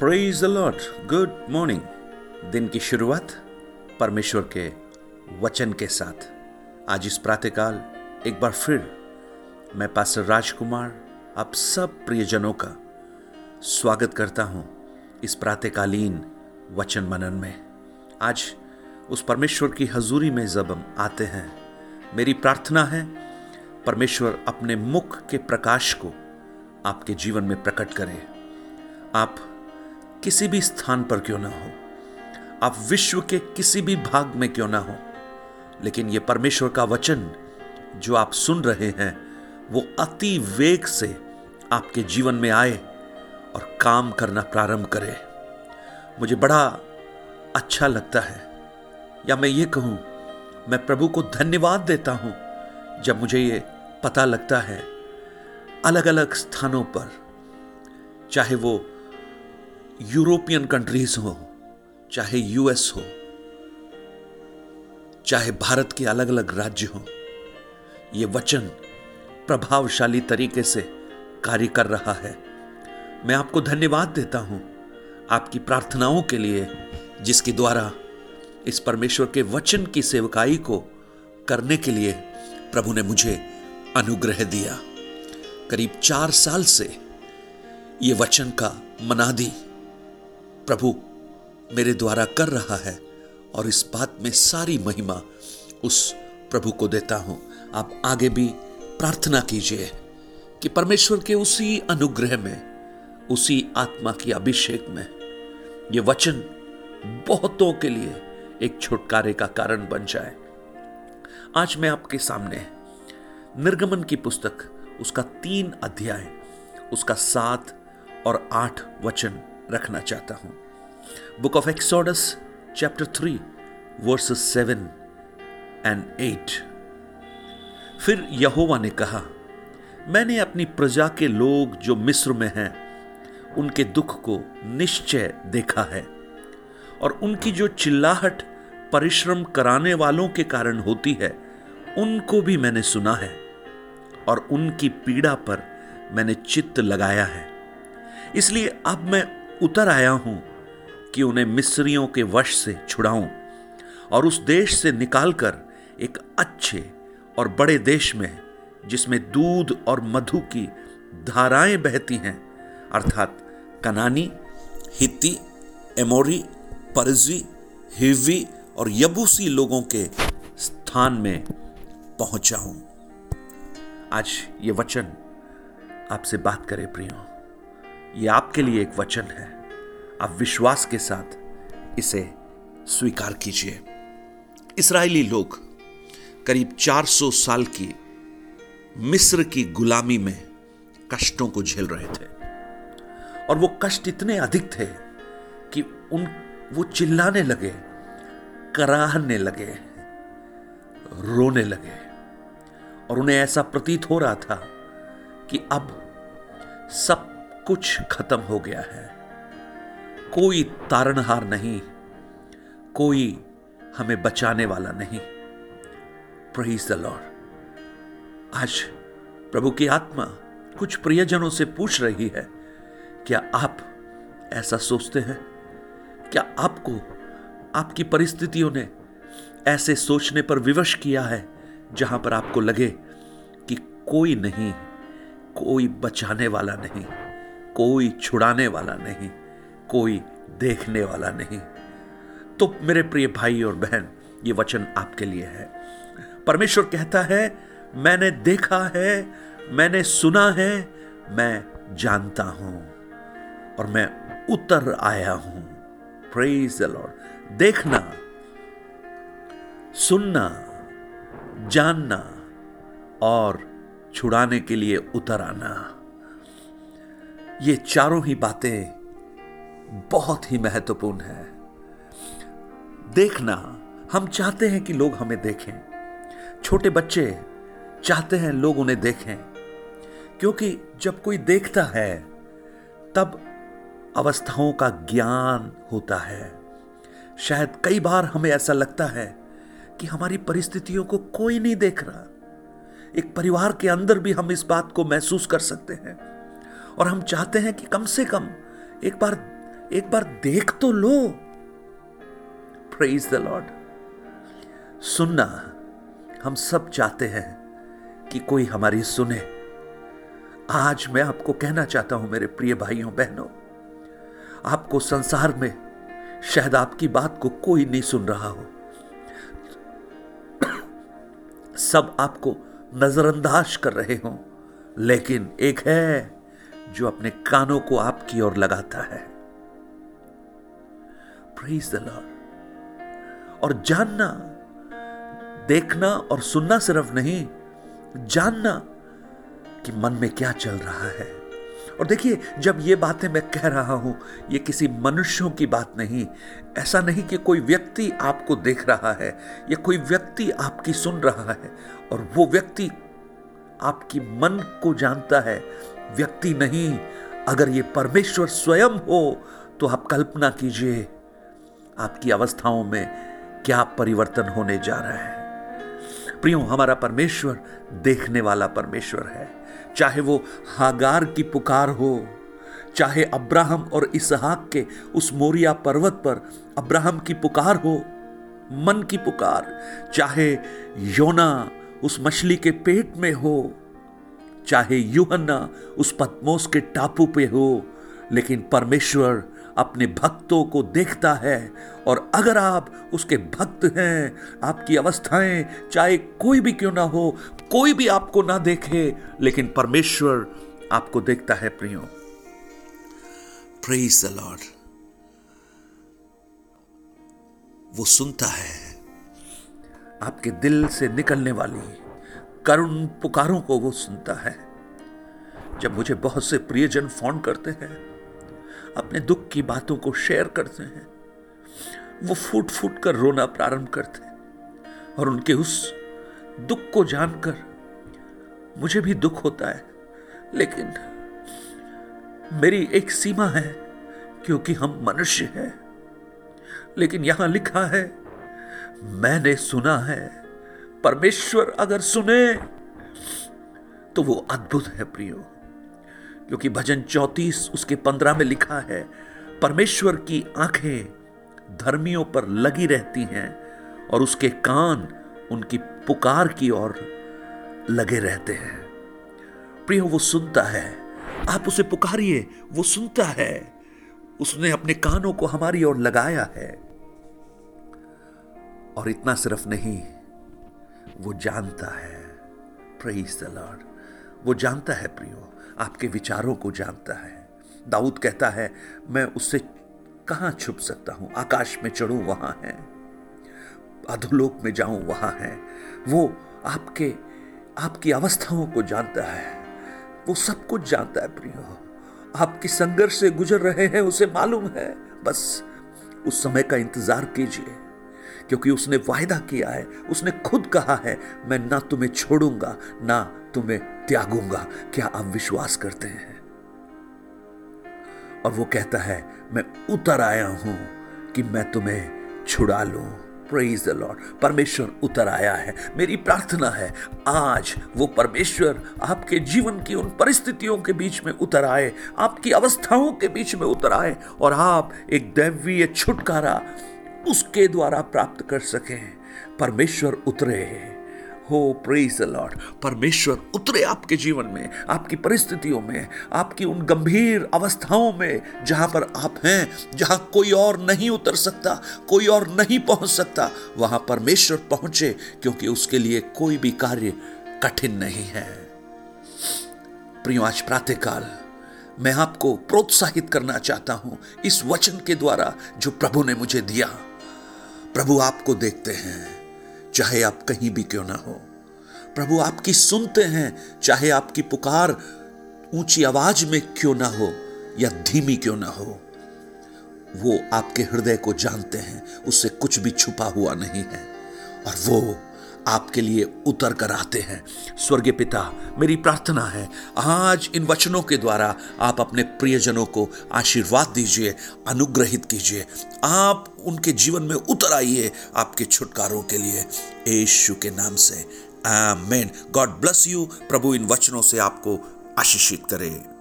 Praise the lord good morning दिन की शुरुआत परमेश्वर के वचन के साथ। आज इस प्रातःकाल एक बार फिर मैं पास्टर राजकुमार, आप सब प्रियजनों का स्वागत करता हूँ इस प्रातःकालीन वचन मनन में। आज उस परमेश्वर की हजूरी में जब हम आते हैं, मेरी प्रार्थना है परमेश्वर अपने मुख के प्रकाश को आपके जीवन में प्रकट करें। आप किसी भी स्थान पर क्यों ना हो? आप विश्व के किसी भी भाग में क्यों ना हो? लेकिन यह परमेश्वर का वचन जो आप सुन रहे हैं, वो अति वेग से आपके जीवन में आए और काम करना प्रारंभ करे। मुझे बड़ा अच्छा लगता है। या मैं ये कहूँ, मैं प्रभु को धन्यवाद देता हूँ, जब मुझे ये पता लगता है। अलग अलग स्थानों पर, चाहे वो यूरोपियन कंट्रीज़ हो, चाहे यूएस हो, चाहे भारत के अलग अलग राज्य हो, ये वचन प्रभावशाली तरीके से कार्य कर रहा है। मैं आपको धन्यवाद देता हूँ आपकी प्रार्थनाओं के लिए, जिसके द्वारा इस परमेश्वर के वचन की सेवकाई को करने के लिए प्रभु ने मुझे अनुग्रह दिया। करीब चार साल से ये वचन का मनादी प्रभु मेरे द्वारा कर रहा है और इस बात में सारी महिमा उस प्रभु को देता हूँ। आप आगे भी प्रार्थना कीजिए कि परमेश्वर के उसी अनुग्रह में, उसी आत्मा की अभिषेक में ये वचन बहुतों के लिए एक छुटकारे का कारण बन जाए। आज मैं आपके सामने निर्गमन की पुस्तक, उसका तीन अध्याय, उसका सात और आठ वचन रखना चाहता हूँ। Book of Exodus chapter three verses seven and eight फिर यहोवा ने कहा, मैंने अपनी प्रजा के लोग जो मिस्र में हैं, उनके दुख को निश्चय देखा है और उनकी जो चिल्लाहट परिश्रम कराने वालों के कारण होती है, उनको भी मैंने सुना है और उनकी पीड़ा पर मैंने चित्त लगाया है। इसलिए अब मैं उतर आया हूँ कि उन्हें मिस्रियों के वश से छुड़ाऊं और उस देश से निकालकर एक अच्छे और बड़े देश में, जिसमें दूध और मधु की धाराएँ बहती हैं, अर्थात कनानी, हित्ती, एमोरी, परजी, हिवी और यबूसी लोगों के स्थान में पहुँचा हूँ। आज ये वचन आपसे बात करे प्रियो। ये आपके लिए एक वचन है। आप विश्वास के साथ इसे स्वीकार कीजिए। इसराइली लोग करीब 400 साल की मिस्र की गुलामी में कष्टों को झेल रहे थे। और वो कष्ट इतने अधिक थे कि उन, वो चिल्लाने लगे, कराहने लगे, रोने लगे। और उन्हें ऐसा प्रतीत हो रहा था कि अब सब कुछ खत्म हो गया है। कोई तारणहार नहीं, कोई हमें बचाने वाला नहीं। प्रेज द लॉर्ड आज प्रभु की आत्मा कुछ प्रियजनों से पूछ रही है, क्या आप ऐसा सोचते हैं? क्या आपको, आपकी परिस्थितियों ने ऐसे सोचने पर विवश किया है, जहाँ पर आपको लगे कि कोई नहीं, कोई बचाने वाला नहीं? कोई छुड़ाने वाला नहीं, कोई देखने वाला नहीं। तो मेरे प्रिय भाई और बहन, ये वचन आपके लिए है। परमेश्वर कहता है, मैंने देखा है, मैंने सुना है, मैं जानता हूँ और मैं उतर आया हूँ। प्रेज लॉर्ड देखना, सुनना, जानना और छुड़ाने के लिए उतर आना। ये चारों ही बातें बहुत ही महत्वपूर्ण है। देखना, हम चाहते हैं कि लोग हमें देखें। छोटे बच्चे चाहते हैं लोग उन्हें देखें। क्योंकि जब कोई देखता है, तब अवस्थाओं का ज्ञान होता है। शायद कई बार हमें ऐसा लगता है कि हमारी परिस्थितियों को कोई नहीं देख रहा। एक परिवार के अंदर भी हम इस बात को महसूस कर सकते हैं। और हम चाहते हैं कि कम से कम एक बार एक बार देख तो लो। प्रेज द लॉर्ड सुनना, हम सब चाहते हैं कि कोई हमारी सुने। आज मैं आपको कहना चाहता हूँ, मेरे प्रिय भाइयों, बहनों, आपको संसार में शायद आपकी बात को कोई नहीं सुन रहा हो। सब आपको नजरअंदाज कर रहे हो, लेकिन एक है जो अपने कानों को आपकी ओर लगाता है। प्रेज द लॉर्ड और जानना, देखना और सुनना सिर्फ़ नहीं, जानना कि मन में क्या चल रहा है। और देखिए, जब ये बातें मैं कह रहा हूँ, ये किसी मनुष्यों की बात नहीं। ऐसा नहीं कि कोई व्यक्ति आपको देख रहा है, या कोई व्यक्ति आपकी सुन रहा है, और वो व्यक्ति आपकी मन को जानता है व्यक्ति नहीं, अगर ये परमेश्वर स्वयं हो तो आप कल्पना कीजिए, आपकी अवस्थाओं में क्या परिवर्तन होने जा रहा है। प्रियो, हमारा परमेश्वर देखने वाला परमेश्वर है। चाहे वो हागार की पुकार हो, चाहे अब्राहम और इसहाक के उस मोरिया पर्वत पर अब्राहम की पुकार हो, मन की पुकार, चाहे योना उस मछली के पेट में हो चाहे यूहन्ना उस पद्मोस के टापू पे हो लेकिन परमेश्वर अपने भक्तों को देखता है और अगर आप उसके भक्त हैं आपकी अवस्थाएँ चाहे कोई भी क्यों ना हो कोई भी आपको ना देखे लेकिन परमेश्वर आपको देखता है प्रियो। प्रेज द लॉर्ड वो सुनता है। आपके दिल से निकलने वाली करुण पुकारों को वो सुनता है। जब मुझे बहुत से प्रियजन फ़ोन करते हैं, अपने दुख की बातों को शेयर करते हैं, वो फूट फूट कर रोना प्रारंभ करते हैं और उनके उस दुख को जानकर मुझे भी दुख होता है। लेकिन मेरी एक सीमा है, क्योंकि हम मनुष्य हैं। लेकिन यहाँ लिखा है, मैंने सुना है। परमेश्वर अगर सुने तो वो अद्भुत है प्रियो। क्योंकि भजन चौतीस उसके पंद्रह में लिखा है, परमेश्वर की आँखें धर्मियों पर लगी रहती हैं और उसके कान उनकी पुकार की ओर लगे रहते हैं। प्रियो, वो सुनता है। आप उसे पुकारिए, वो सुनता है। उसने अपने कानों को हमारी ओर लगाया है। और इतना सिर्फ़ नहीं वो जानता है। प्रेज द लॉर्ड वो जानता है प्रियो, आपके विचारों को जानता है। दाऊद कहता है, मैं उससे कहाँ छुप सकता हूँ? आकाश में चढ़ूं, वहाँ है। अधोलोक में जाऊँ, वहाँ है। वो आपके, आपकी अवस्थाओं को जानता है। वो सब कुछ जानता है प्रियो। आपकी संघर्ष से गुजर रहे हैं, उसे मालूम है। बस उस समय का इंतज़ार कीजिए। क्योंकि उसने वायदा किया है, उसने खुद कहा है, मैं ना तुम्हें छोड़ूँगा, ना तुम्हें त्यागूँगा। क्या आप विश्वास करते हैं? और वो कहता है, मैं उतर आया हूँ कि मैं तुम्हें छुड़ा लूँ। प्रेज द लॉर्ड परमेश्वर उतर आया है। मेरी प्रार्थना है, आज वो परमेश्वर आपके जीवन की उन परिस्थितियों के बीच में उतर आए, आपकी अवस्थाओं के बीच में उतर आए, और आप एक दैवीय छुटकारा उसके द्वारा प्राप्त कर सकें। परमेश्वर उतरे। हो प्रेज द लॉर्ड परमेश्वर उतरे आपके जीवन में, आपकी परिस्थितियों में, आपकी उन गंभीर अवस्थाओं में, जहाँ पर आप हैं, जहाँ कोई और नहीं उतर सकता, कोई और नहीं पहुँच सकता, वहाँ परमेश्वर पहुँचे, क्योंकि उसके लिए कोई भी कार्य कठिन नहीं है। प्रियो, आज प्रातःकाल मैं आपको प्रोत्साहित करना चाहता हूँ, इस वचन के द्वारा जो प्रभु ने मुझे दिया। प्रभु आपको देखते हैं, चाहे आप कहीं भी क्यों ना हो। प्रभु आपकी सुनते हैं, चाहे आपकी पुकार ऊँची आवाज़ में क्यों ना हो या धीमी क्यों ना हो। वो आपके हृदय को जानते हैं उससे कुछ भी छुपा हुआ नहीं है, और वो आपके लिए उतर कर आते हैं। स्वर्गीय पिता, मेरी प्रार्थना है, आज इन वचनों के द्वारा आप अपने प्रियजनों को आशीर्वाद दीजिए, अनुग्रहित कीजिए। आप उनके जीवन में उतर आइए आपके छुटकारों के लिए। यीशु के नाम से, आमेन। God bless you. प्रभु इन वचनों से आपको आशीषित करे।